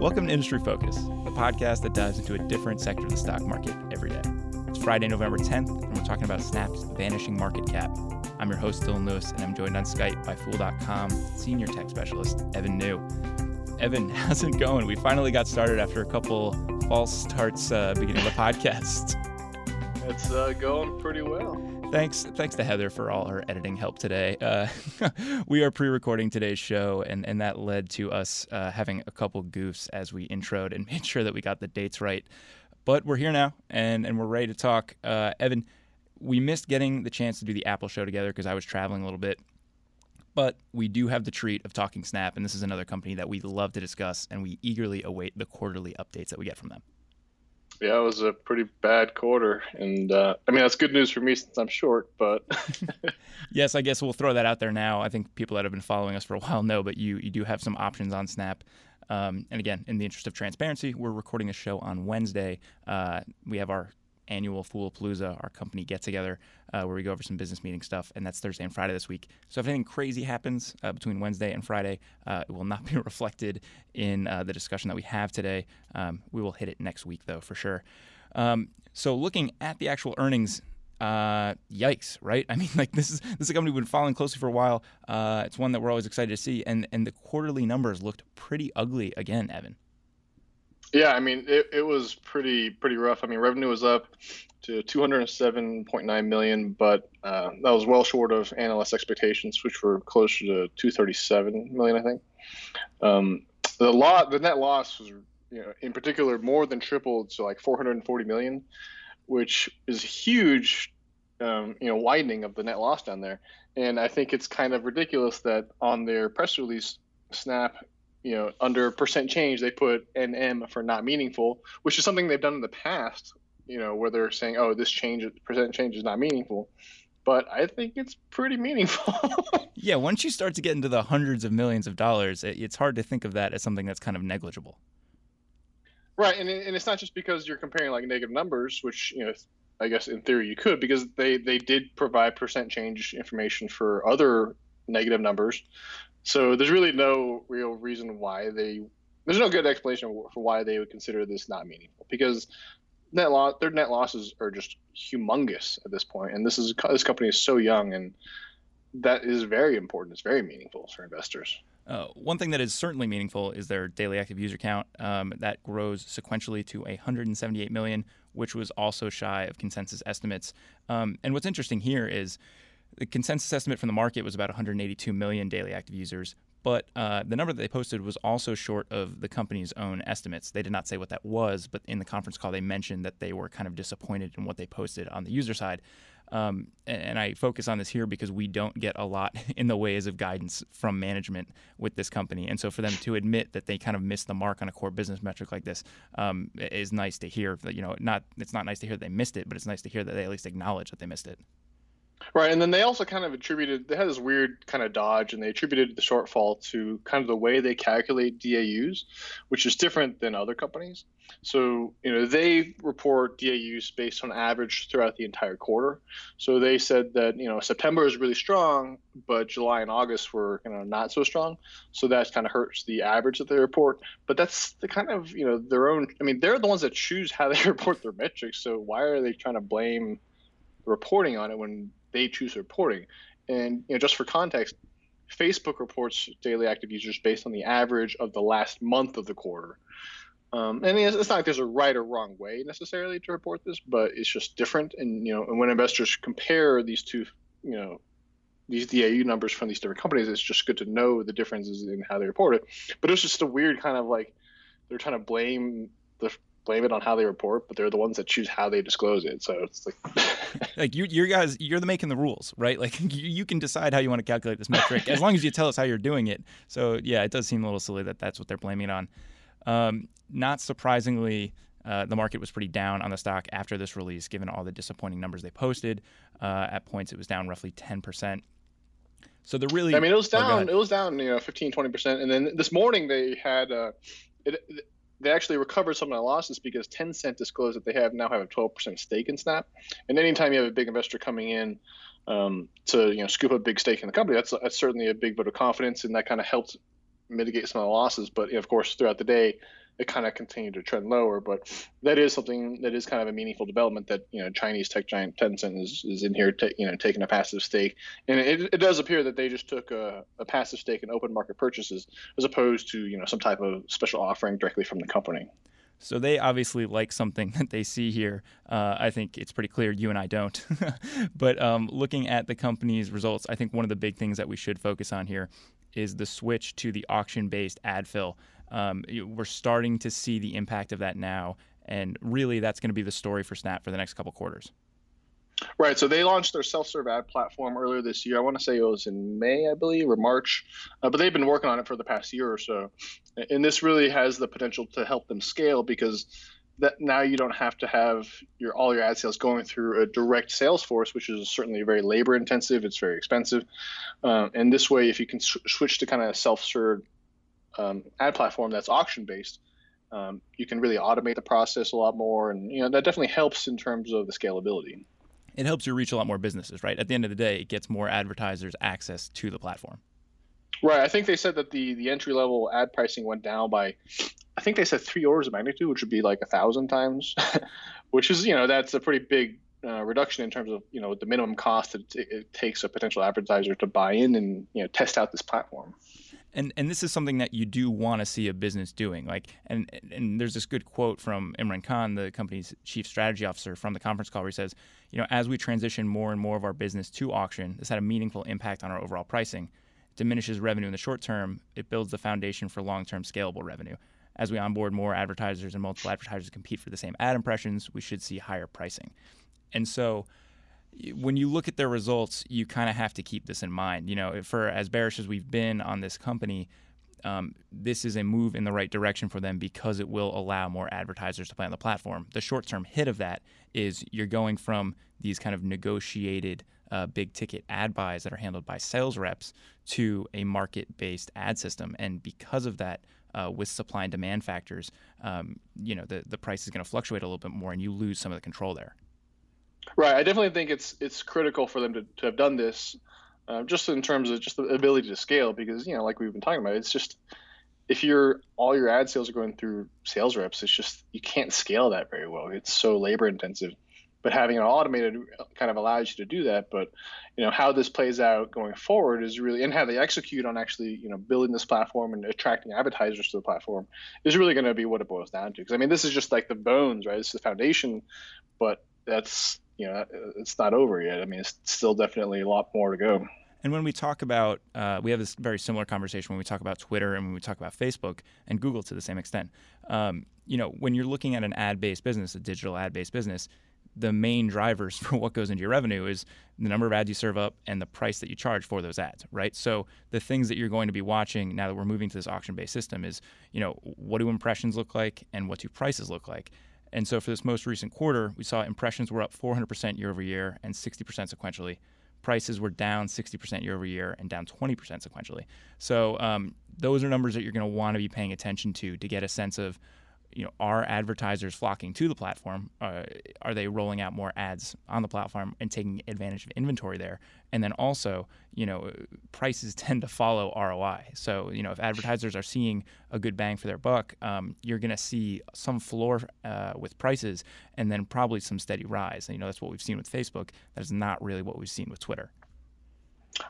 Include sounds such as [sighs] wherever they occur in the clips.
Welcome to Industry Focus, the podcast that dives into a different sector of the stock market every day. It's Friday, November 10th, and we're talking about Snap's vanishing market cap. I'm your host, Dylan Lewis, and I'm joined on Skype by Fool.com senior tech specialist, Evan Niu. Evan, [laughs] how's it going? We finally got started after a couple false starts uh, beginning the [laughs] podcast. It's uh, going pretty well. Thanks, thanks to Heather for all her editing help today. Uh, [laughs] we are pre-recording today's show, and, and that led to us uh, having a couple goofs as we introed and [laughs] made sure that we got the dates right. But we're here now, and, and we're ready to talk. Uh, Evan, we missed getting the chance to do the Apple show together because I was traveling a little bit. But we do have the treat of talking Snap, and this is another company that we love to discuss, and we eagerly await the quarterly updates that we get from them. Yeah, it was a pretty bad quarter, and uh, I mean that's good news for me since I'm short. But [laughs] yes, I guess we'll throw that out there now. I think people that have been following us for a while know, but you you do have some options on Snap. Um, and again, in the interest of transparency, we're recording a show on Wednesday. Uh, we have our annual Foolapalooza, our company get together, uh, where we go over some business meeting stuff, and that's Thursday and Friday this week. So if anything crazy happens uh, between Wednesday and Friday, uh, it will not [laughs] be reflected in uh, the discussion that we have today. Um, we will hit it next week, though, for sure. Um, so looking at the actual earnings. Uh, yikes, right? [laughs] I mean, like this is this is a company we've been following closely for a while. Uh, it's one that we're always excited to see, and and the quarterly numbers looked pretty ugly again, Evan. Yeah, I mean it, it was pretty pretty rough. I mean revenue was up to 207.9 million, but uh, that was well short of analyst expectations, which were closer to 237 million, I think. Um, the lot the net loss was you know in particular more than tripled to like 440 million, which is huge. Um, you know, widening of the net loss down there, and I think it's kind of ridiculous that on their press release, Snap you know, under percent change, they put NM for not meaningful, which is something they've done in the past, you know, where they're saying, oh, this change, percent change is not meaningful. But I think it's pretty meaningful. [laughs] yeah, once you start to get into the hundreds of millions of dollars, it's hard to think of that as something that's kind of negligible. Right, and, and it's not just because you're comparing like negative numbers, which you know I guess in theory you could, because they they did provide percent change information for other negative numbers, so there's really no real reason why they there's no good explanation for why they would consider this not meaningful because net loss their net losses are just humongous at this point and this is this company is so young and that is very important. It's very meaningful for investors. Uh, one thing that is certainly meaningful is their daily active user count. Um, that grows sequentially to 178 million which was also shy of consensus estimates. Um, and what's interesting here is the consensus estimate from the market was about 182 million daily active users, but uh, the number that they posted was also short of the company's own estimates. They did not say what that was, but in the conference call, they mentioned that they were kind of disappointed in what they posted on the user side. Um, and I focus on this here because we don't get a lot [laughs] in the ways of guidance from management with this company. And so for them to admit that they kind of missed the mark on a core business metric like this um, is nice to hear. You know, not it's not nice to hear that they missed it, but it's nice to hear that they at least acknowledge that they missed it. Right, and then they also kind of attributed they had this weird kind of dodge, and they attributed the shortfall to kind of the way they calculate DAUs, which is different than other companies. So you know they report DAUs based on average throughout the entire quarter. So they said that you know September is really strong, but July and August were you know not so strong. So that kind of hurts the average that they report. But that's the kind of you know their own. I mean, they're the ones that choose how they [laughs] report their metrics. So why are they trying to blame reporting on it when they choose reporting. And you know, just for context, Facebook reports daily active users based on the average of the last month of the quarter. Um, and it's, not like there's a right or wrong way necessarily to report this, but it's just different. And you know, and when investors compare these two, you know, these DAU numbers from these different companies, it's just good to know the differences in how they report it. But it's just a weird kind of like they're trying to blame the blame it on how they report, but they're the ones that choose how they disclose it. So it's like, [laughs] like you, you guys, you're the making the rules, right? Like [laughs] you, you can decide how you want to calculate this metric as long as you tell us how you're doing it. So yeah, it does seem a little silly that that's what they're blaming it on. Um, not surprisingly, uh, the market was pretty down on the stock after this release, given all the disappointing numbers they posted. Uh, at points, it was down roughly 10%. So the really, I mean, it was oh, down. Oh, it was down, you know, 15, 20 percent. And then this morning they had, uh, it, they actually recovered some of the losses because Tencent disclosed that they have now have a 12% stake in Snap. And anytime you have a big investor coming in um, to you know scoop a big stake in the company, that's that's certainly a big vote of confidence, and that kind of helped mitigate some of the losses. But of course, throughout the day, it kind of continued to trend lower. But that is something that is kind of a meaningful development that you know Chinese tech giant Tencent is, is in here, you know, taking a passive stake, and it, it does appear that they just took a, a passive stake in open market purchases as opposed to you know some type of special offering directly from the company. So they obviously like something [laughs] that they see here. Uh, I think it's pretty clear you and I don't. [laughs] but um, looking at the company's results, I think one of the big things that we should focus on here is the switch to the auction based ad fill. Um, we're starting to see the impact of that now. And really, that's going to be the story for Snap for the next couple quarters. Right. So they launched their self-serve ad platform earlier this year. I want to say it was in May, I believe, or March, uh, but they've been working on it for the past year or so. And this really has the potential to help them scale because that now you don't have to have your all your ad sales going through a direct sales force, which is certainly very labor intensive. It's very expensive. Uh, and this way, if you can switch to kind of self-serve um, ad platform that's auction based, um, you can really automate the process a lot more, and you know that definitely helps in terms of the scalability it helps you reach a lot more businesses, right? At the end of the day, it gets more advertisers access to the platform. Right. I think they said that the the entry level ad pricing went down by, I think they said three orders of magnitude, which would be like a thousand times, [laughs] which is you know that's a pretty big uh, reduction in terms of you know the minimum cost that it, it takes a potential advertiser to buy in and you know test out this platform and and this is something that you do want to see a business doing like and and there's this good quote from Imran Khan the company's chief strategy officer from the conference call where he says you know as we transition more and more of our business to auction this had a meaningful impact on our overall pricing. It diminishes revenue in the short term. It builds the foundation for long-term scalable revenue. As we onboard more advertisers and multiple advertisers compete for the same ad impressions we should see higher pricing. And so when you look at their results, you kind of have to keep this in mind. You know, for as bearish as we've been on this company, um, this is a move in the right direction for them because it will allow more advertisers to play on the platform. The short term hit of that is you're going from these kind of negotiated uh, big ticket ad buys that are handled by sales reps to a market based ad system. And because of that, uh, with supply and demand factors, um, you know, the, the price is going to fluctuate a little bit more and you lose some of the control there. Right. I definitely think it's it's critical for them to, to have done this, uh, just in terms of just the ability to scale, because you know, like we've been talking about, it's just if you're all your ad sales are going through sales reps, it's just you can't scale that very well. It's so labor intensive. But having it automated kind of allows you to do that. But you know how this plays out going forward is really, and how they execute on actually you know building this platform and attracting advertisers to the platform is really going to be what it boils down to. Because I mean, this is just like the bones, right? Is the foundation, but that's you know it's not over yet. I mean, it's still definitely a lot more to go. And when we talk about, uh, we have this very similar conversation when we talk about Twitter and when we talk about Facebook and Google to the same extent. Um, you know, when you're looking at an ad-based business, a digital ad-based business, the main drivers [laughs] for what goes into your revenue is the number of ads you serve up and the price that you charge for those ads, right? So the things that you're going to be watching now that we're moving to this auction-based system is, you know, what do impressions look like and what do prices look like? And so for this most recent quarter, we saw impressions were up 400% year over year and 60% sequentially. Prices were down 60% year over year and down 20% sequentially. So um, those are numbers that you're going to want to be paying attention to to get a sense of you know, are advertisers flocking to the platform? Uh, are they rolling out more ads on the platform and taking advantage of inventory there? And then also, you know, prices [laughs] tend to follow ROI. So, you know, if advertisers are seeing a good bang for their buck, um, you're going to see some floor uh, with prices and then probably some steady rise. And, you know, that's what we've seen with Facebook. That is not really what we've seen with Twitter.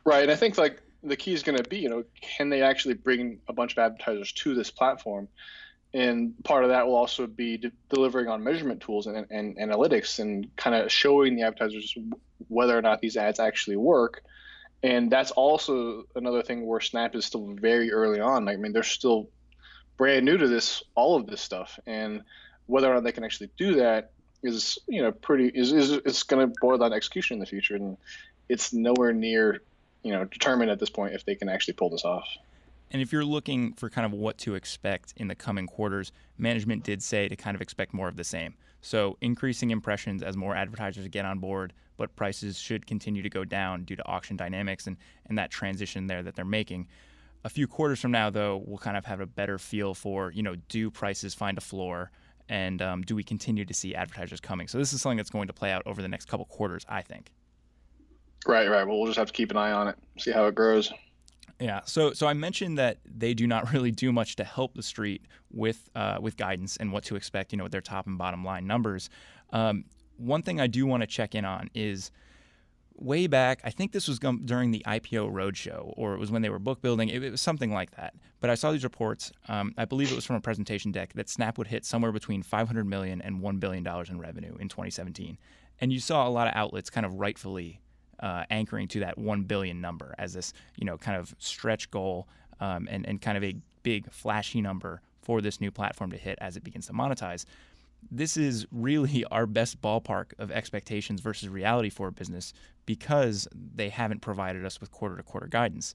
Right. And I think like the key is going to be, you know, can they actually bring a bunch of advertisers to this platform? And part of that will also be de- delivering on measurement tools and, and, and analytics and kind of showing the advertisers whether or not these ads actually work. And that's also another thing where snap is still very early on. I mean they're still brand new to this all of this stuff. And whether or not they can actually do that is you know pretty is, is it's going to boil down execution in the future. And it's nowhere near you know determined at this point if they can actually pull this off and if you're looking for kind of what to expect in the coming quarters, management did say to kind of expect more of the same. So increasing impressions as more advertisers get on board, but prices should continue to go down due to auction dynamics and, and that transition there that they're making. A few quarters from now, though, we'll kind of have a better feel for, you know, do prices find a floor? And um, do we continue to see advertisers coming? So this is something that's going to play out over the next couple quarters, I think. Right, right. Well, we'll just have to keep an eye on it, see how it grows. Yeah. So so I mentioned that they do not [laughs] really do much to help the street with uh, with guidance and what to expect. You know, with their top and bottom line numbers. Um, one thing I do want to check in on is way back. I think this was during the IPO roadshow, or it was when they were book building. It, it was something like that. But I saw these reports. Um, I believe it was from a presentation deck that Snap would hit somewhere between 500 million and 1 billion dollars in revenue in 2017. And you saw a lot of outlets kind of rightfully uh, anchoring to that 1 billion number as this, you know, kind of stretch goal um, and and kind of a big flashy number for this new platform to hit as it begins to monetize this is really [laughs] our best ballpark of expectations versus reality for a business because they haven't provided us with quarter to quarter guidance.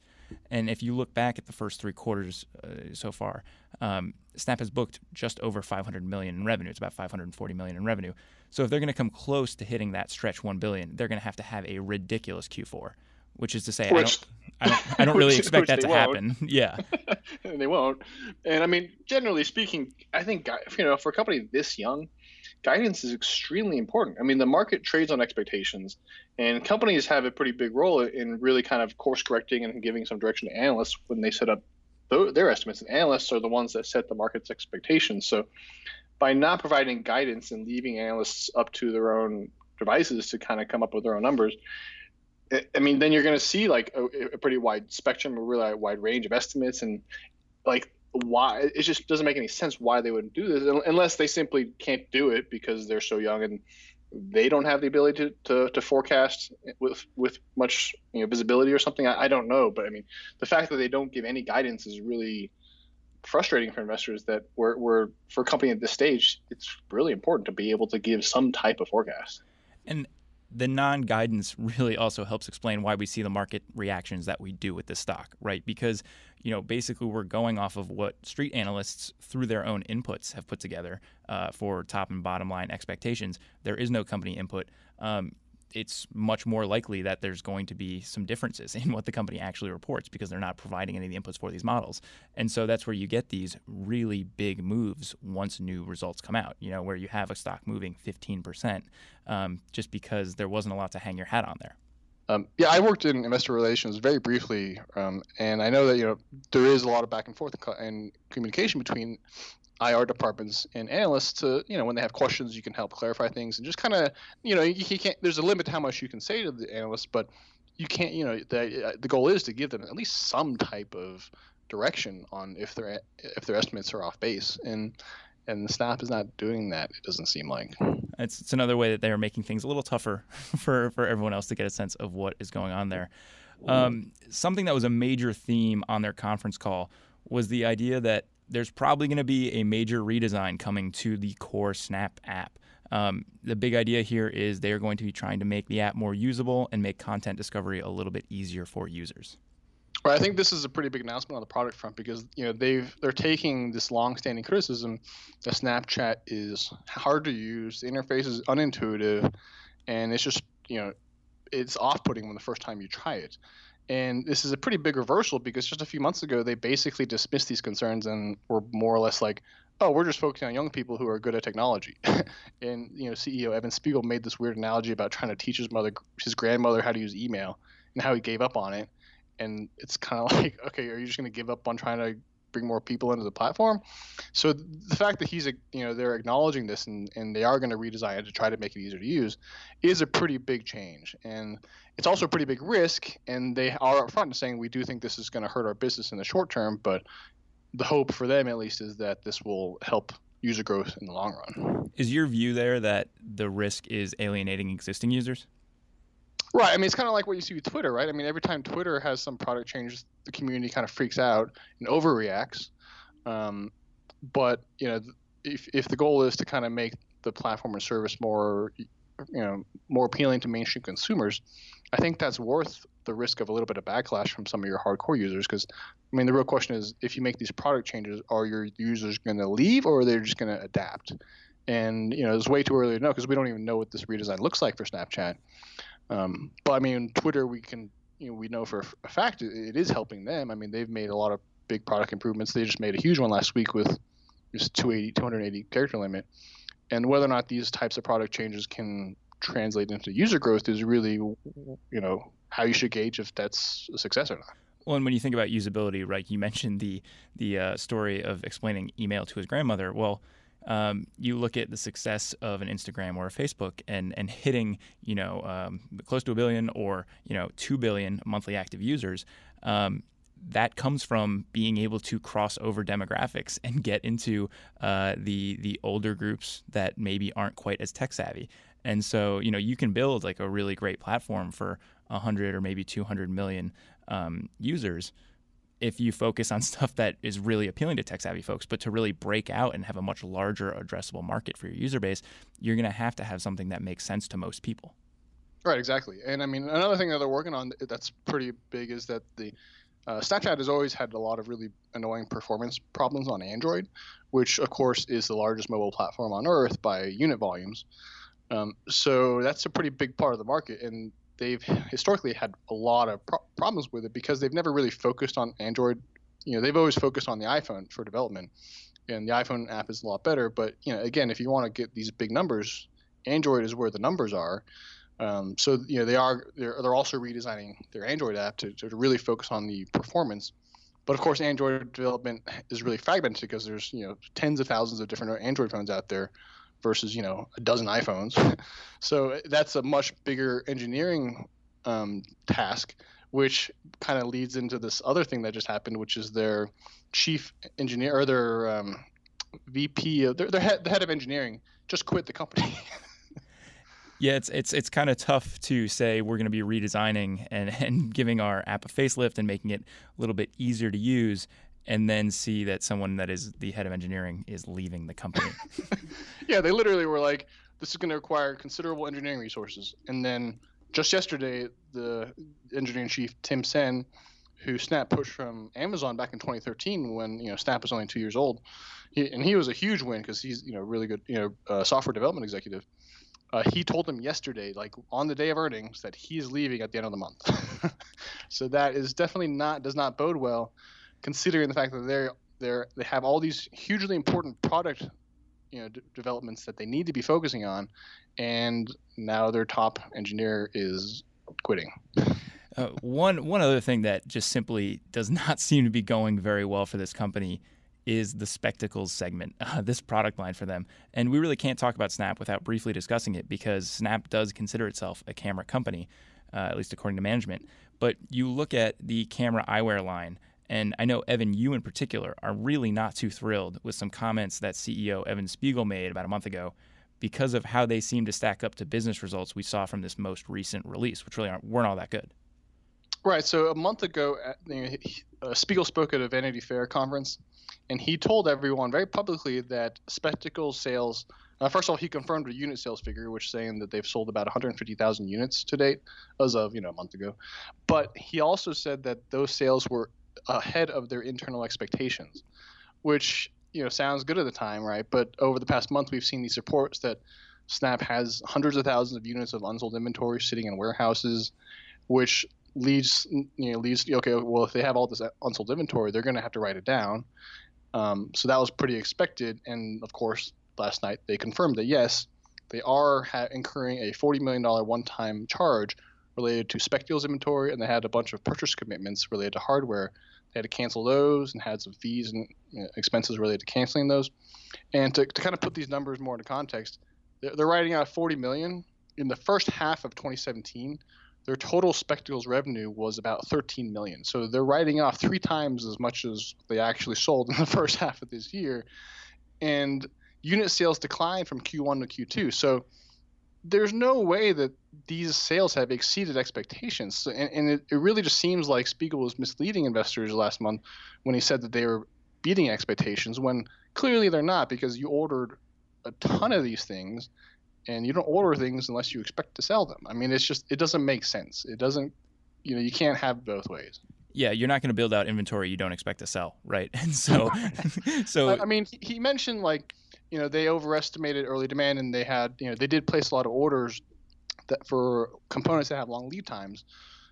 And if you look back at the first three quarters uh, so far, um, Snap has booked just over 500 million in revenue. It's about 540 million in revenue. So if they're going to come close to hitting that stretch 1 billion, they're going to have to have a ridiculous Q4 which is to say, which, I don't, I don't, I [laughs] don't really expect that to won't. happen. [laughs] Yeah, and [laughs] they won't. And I mean, generally speaking, I think you know, for a company this young, guidance is extremely important. I mean, the market trades on expectations, and companies have a pretty big role in really kind of course correcting and giving some direction to analysts when they set up their estimates. And analysts are the ones that set the market's expectations. So, by not providing guidance and leaving analysts up to their own devices to kind of come up with their own numbers, I mean, then you're going to see like a, a, pretty wide spectrum, a really wide range of estimates, and like why it just doesn't make any sense why they wouldn't do this unless they simply can't do it because they're so young and they don't have the ability to, to, to forecast with with much you know visibility or something. I, I don't know, but I mean, the fact that they don't give any guidance is really frustrating for investors. That we're, we're for a company at this stage, it's really important to be able to give some type of forecast. And the non-guidance really also helps explain why we see the market reactions that we do with the stock, right? Because you know basically we're going off of what street analysts through their own inputs have put together uh, for top and bottom line expectations. There is no company input. Um, it's much more likely that there's going to be some differences [laughs] in what the company actually reports because they're not providing any of the inputs for these models. And so that's where you get these really big moves once new results come out, you know, where you have a stock moving 15% um, just because there wasn't a lot to hang your hat on there. Um, yeah, I worked in investor relations very briefly, um, and I know that you know there is a lot of back and forth and communication between IR departments and analysts to, you know, when they have questions, you can help clarify things and just kind of, you know, you, can't. There's a limit to how much you can say to the analysts, but you can't. You know, the uh, the goal is to give them at least some type of direction on if their if their estimates are off base and and the Snap is not doing that. It doesn't seem like. It's it's another way that they are making things a little tougher [laughs] for for everyone else to get a sense of what is going on there. Um, something that was a major theme on their conference call was the idea that there's probably going to be a major redesign coming to the core Snap app. Um, the big idea here is they are going to be trying to make the app more usable and make content discovery a little bit easier for users. Well, I think this is a pretty big announcement on the product front because you know they've they're taking this long-standing criticism that Snapchat is hard to use, the interface is unintuitive, and it's just you know it's off-putting when the first time you try it. And this is a pretty big reversal because just a few months ago they basically dismissed these concerns and were more or less like, "Oh, we're just focusing on young people who are good at technology." [laughs] and you know, CEO Evan Spiegel made this weird analogy about trying to teach his mother, his grandmother, how to use email and how he gave up on it. And it's kind of [laughs] like, okay, are you just going to give up on trying to bring more people into the platform. So the fact that he's, a you know, they're acknowledging this and, and they are going to redesign it to try to make it easier to use is a pretty big change. And it's also a pretty big risk. And they are upfront saying we do think this is going to hurt our business in the short term, but the hope for them at least is that this will help user growth in the long run. Is your view there that the risk is alienating existing users? Right. I mean, it's kind of like what you see with Twitter, right? I mean, every time Twitter has some product change, the community kind of freaks out and overreacts. Um, but you know, if if the goal is to kind of make the platform or service more, you know, more appealing to mainstream consumers, I think that's worth the risk of a little bit of backlash from some of your hardcore users. Because I mean, the real question is, if you make these product changes, are your users going to leave or are they just going to adapt? And you know, it's way too early to know because we don't even know what this redesign looks like for Snapchat. Um, but I mean, Twitter, we can, you know, we know for a fact it, it is helping them. I mean, they've made a lot of big product improvements. They just made a huge one last week with just 280, 280 character limit. And whether or not these types of product changes can translate into user growth is really, you know, how you should gauge if that's a success or not. Well, and when you think about usability, right? You mentioned the the uh, story of explaining email to his grandmother. Well, um, you look at the success of an Instagram or a Facebook and and hitting you know um, close to a billion or you know two billion monthly active users. Um, that comes from being able to cross over demographics and get into uh, the the older groups that maybe aren't quite as tech savvy. And so you know you can build like a really great platform for 100 or maybe 200 million um, users if you focus on [laughs] stuff that is really appealing to tech savvy folks, but to really break out and have a much larger addressable market for your user base, you're going to have to have something that makes sense to most people. Right, exactly. And I mean, another thing that they're working on that's pretty big is that the uh, Snapchat has always had a lot of really annoying performance problems on Android, which of course is the largest mobile platform on earth by unit volumes. Um, so that's a pretty big part of the market, and they've historically had a lot of pro- problems with it because they've never really focused on Android. You know, they've always focused on the iPhone for development, and the iPhone app is a lot better. But you know, again, if you want to get these big numbers, Android is where the numbers are. Um, so you know, they are they're, they're also redesigning their Android app to, to really focus on the performance. But of course, Android development is really fragmented because there's you know tens of thousands of different Android phones out there versus you know a dozen iPhones. [laughs] so that's a much bigger engineering um, task, which kind of leads into this other thing that just happened, which is their chief engineer or their um, VP, of, their, their head, the head of engineering, just quit the company. [laughs] Yeah, it's it's it's kind of tough to say we're going to be redesigning and, [laughs] and giving our app a facelift and making it a little bit easier to use, and then see that someone that is the head of engineering is leaving the company. [laughs] yeah, they literally were like, this is going to require considerable engineering resources. And then just yesterday, the engineering chief, Tim Sehn, who Snap pushed from Amazon back in 2013 when you know Snap was only two years old, he, and he was a huge win because he's you know really good you know uh, software development executive. Uh, he told them yesterday, like on the day of earnings, that he's leaving at the end of the month. [laughs] so that is definitely not does not bode well considering the fact that they're they're they have all these hugely important product you know d- developments that they need to be focusing on and now their top engineer is quitting [laughs] uh, one one other thing that just simply does not seem to be going very well for this company is the spectacles segment, [laughs] uh, this product line for them. And we really can't talk about Snap without briefly discussing it because Snap does consider itself a camera company, uh, at least according to management. But you look at the camera eyewear line, and I know, Evan, you in particular are really not too thrilled with some comments that CEO Evan Spiegel made about a month ago because of how they seem to stack up to business results we saw from this most recent release, which really weren't all that good. Right. So a month ago, uh, Spiegel spoke at a Vanity Fair conference, and he told everyone very publicly that Spectacle sales. Uh, first of all, he confirmed a unit sales figure, which saying that they've sold about 150,000 units to date, as of you know a month ago. But he also said that those sales were ahead of their internal expectations, which you know sounds good at the time, right? But over the past month, we've seen these reports that Snap has hundreds of thousands of units of unsold inventory sitting in warehouses, which leads you know leads okay well if they have all this unsold inventory they're going to have to write it down um, so that was pretty expected and of course last night they confirmed that yes they are ha- incurring a $40 million one-time charge related to Spectacles inventory, and they had a bunch of purchase commitments related to hardware. Had to cancel those and had some fees and expenses related to canceling those. And to, to kind of put these numbers more into context, they're, they're writing out 40 million in the first half of 2017. Their total Spectacles revenue was about 13 million. So they're writing off three times as much as they actually sold [laughs] in the first half of this year. And unit sales declined from Q1 to Q2. So there's no way that these sales have exceeded expectations. And, and it, it, really just seems like Spiegel was misleading investors last month when he said that they were beating expectations when clearly they're not because you ordered a ton of these things and you don't order things unless you expect to sell them. I mean, it's just, it doesn't make sense. It doesn't, you know, you can't have both ways. Yeah, you're not going to build out inventory you don't expect to sell, right? [laughs] And so, [laughs] [laughs] so I mean, he mentioned like you know they overestimated early demand and they had you know they did place a lot of orders that for components that have long lead times.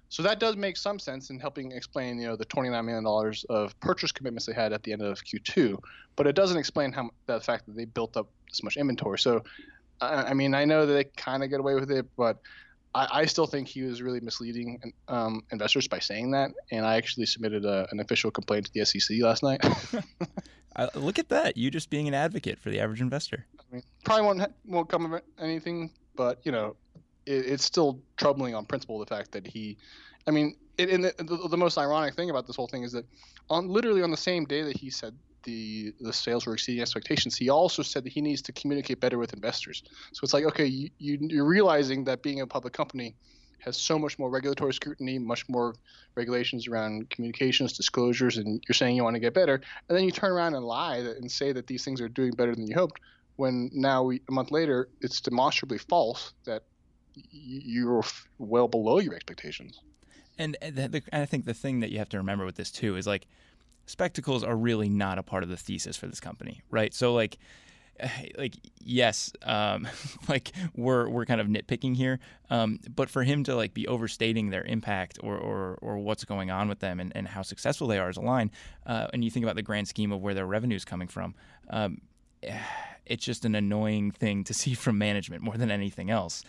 So that does make some sense in helping explain, you know, the $29 million of purchase commitments they had at the end of Q2, but it doesn't explain how the fact that they built up this much inventory. So, I mean, I know that they kind of get away with it, but I, I still think he was really misleading um, investors by saying that, and I actually submitted a, an official complaint to the SEC last night. [laughs] [laughs] uh, look at that! You just being an advocate for the average investor. I mean, probably won't won't come of anything, but you know, it, it's still troubling on principle the fact that he, I mean, it, and the, the, the most ironic thing about this whole thing is that on literally on the same day that he said the the sales were exceeding expectations, he also said that he needs to communicate better with investors. So it's like, okay, you, you you're realizing that being a public company has so much more regulatory scrutiny, much more regulations around communications, disclosures, and you're saying you want to get better, and then you turn around and lie and say that these things are doing better than you hoped. When now we, a month later, it's demonstrably false that you're well below your expectations. And, the, I think the thing that you have to remember with this too is like spectacles are really not a part of the thesis for this company, right? So like [sighs] like yes um, [laughs] like we're we're kind of nitpicking here um, but for him to like be overstating their impact or or, or what's going on with them and, and how successful they are as a line uh, and you think about the grand scheme of where their revenue is coming from um, [sighs] it's just an annoying thing to [laughs] see from management more than anything else.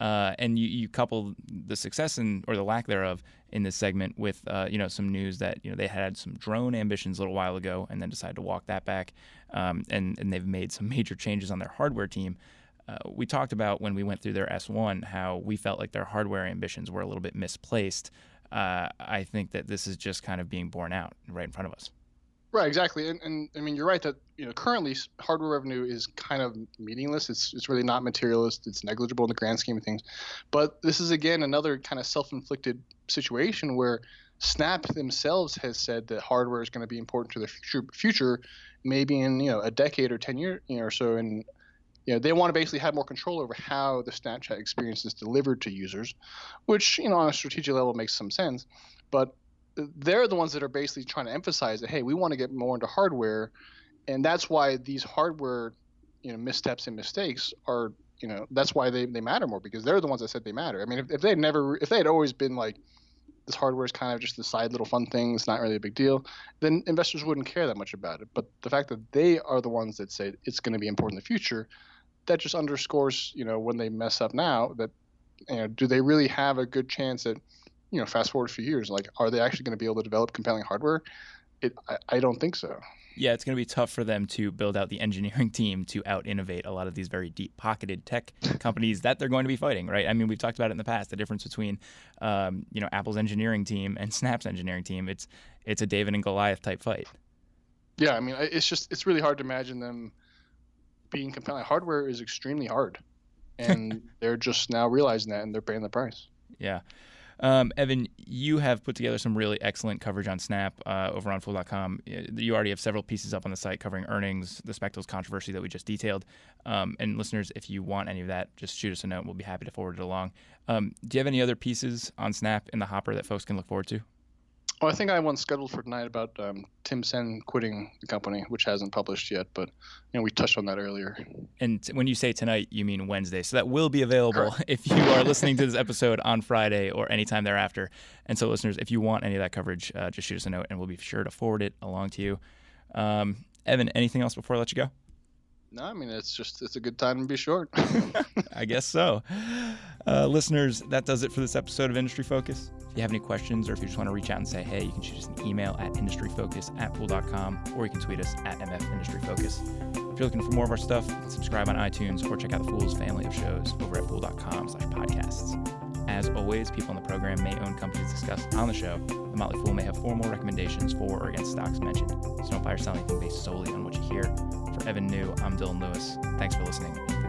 Uh, and you, you couple the success and or the lack thereof in this segment with uh, you know some news that you know they had some drone ambitions a little while ago and then decided to walk that back, um, and and they've made some [laughs] major changes on their hardware team. Uh, we talked about when we went through their S1 how we felt like their hardware ambitions were a little bit misplaced. Uh, I think that this is just kind of being borne out right in front of us. Right, exactly, and, and I mean you're right that you know currently hardware revenue is kind of meaningless. It's it's really not materialist. It's negligible in the grand scheme of things. But this is again another kind of self-inflicted situation where Snap themselves has said that hardware is going to be important to the future, future, maybe in you know a decade or ten years you know, or so, and you know they want to basically have more control over how the Snapchat experience is delivered to users, which you know on a strategic level makes some sense. But they're the ones that are basically trying to emphasize that hey, we want to get more into hardware, and that's why these hardware, you know, missteps and mistakes are you know that's why they, they matter more because they're the ones that said they matter. I mean, if, if they had never if they had always been like this hardware is kind of just the side little fun thing, it's not really a big deal, then investors wouldn't care that much about it. But the fact that they are the ones that say it's going to be important in the future, that just underscores, you know, when they mess up now, that you know, do they really have a good chance at you know, fast forward a few years, like, are they actually going to be able to develop compelling hardware? It, I, I don't think so. Yeah, it's going to be tough for them to build out the engineering [laughs] team to out innovate a lot of these very deep pocketed tech [laughs] companies that they're going to be fighting, right? I mean, we've talked about it in the past the difference between, um, you know, Apple's engineering team and [laughs] Snap's engineering team. It's it's a David and Goliath type fight. Yeah, I mean, it's just it's really hard to imagine them being compelling. Hardware is extremely hard, and they're just now realizing that, and they're paying the price. Yeah. Um, Evan, you have put together some really excellent coverage on Snap uh, over on Fool.com. You already have several pieces up on the site covering earnings, the Spectacles controversy that we just detailed. Um, and listeners, if you want any of that, just shoot us a note. We'll be happy to forward it along. Um, do you have any other pieces on Snap in the hopper that folks can look forward to? Well, I think I have one scheduled for tonight about um, Tim Sehn quitting the company, which hasn't published yet, but you know we touched on that earlier. And when you say tonight, you mean Wednesday, so that will be available Correct. [laughs] if you are listening to this episode on Friday or anytime thereafter. And so, listeners, if you want any of that coverage, uh, just shoot us a note, and we'll be sure to forward it along to you. Um, Evan, anything else before I let you go? No, I mean it's just it's a good time to be short. [laughs] I guess so. Uh, listeners, that does it for this episode of Industry Focus. If you have any questions or if you just want to reach out and say hey, you can shoot us an email at industryfocus at fool.com or you can tweet us at MF Industry Focus. If you're looking for more of our stuff, subscribe on iTunes or check out the Fool's family of shows over at fool.com slash podcasts. As always, people on the program may own companies discussed on the show. The Motley Fool may have formal recommendations for or against stocks mentioned, so don't buy or sell anything based solely on what you hear. For Evan Niu, I'm Dylan Lewis. Thanks for listening.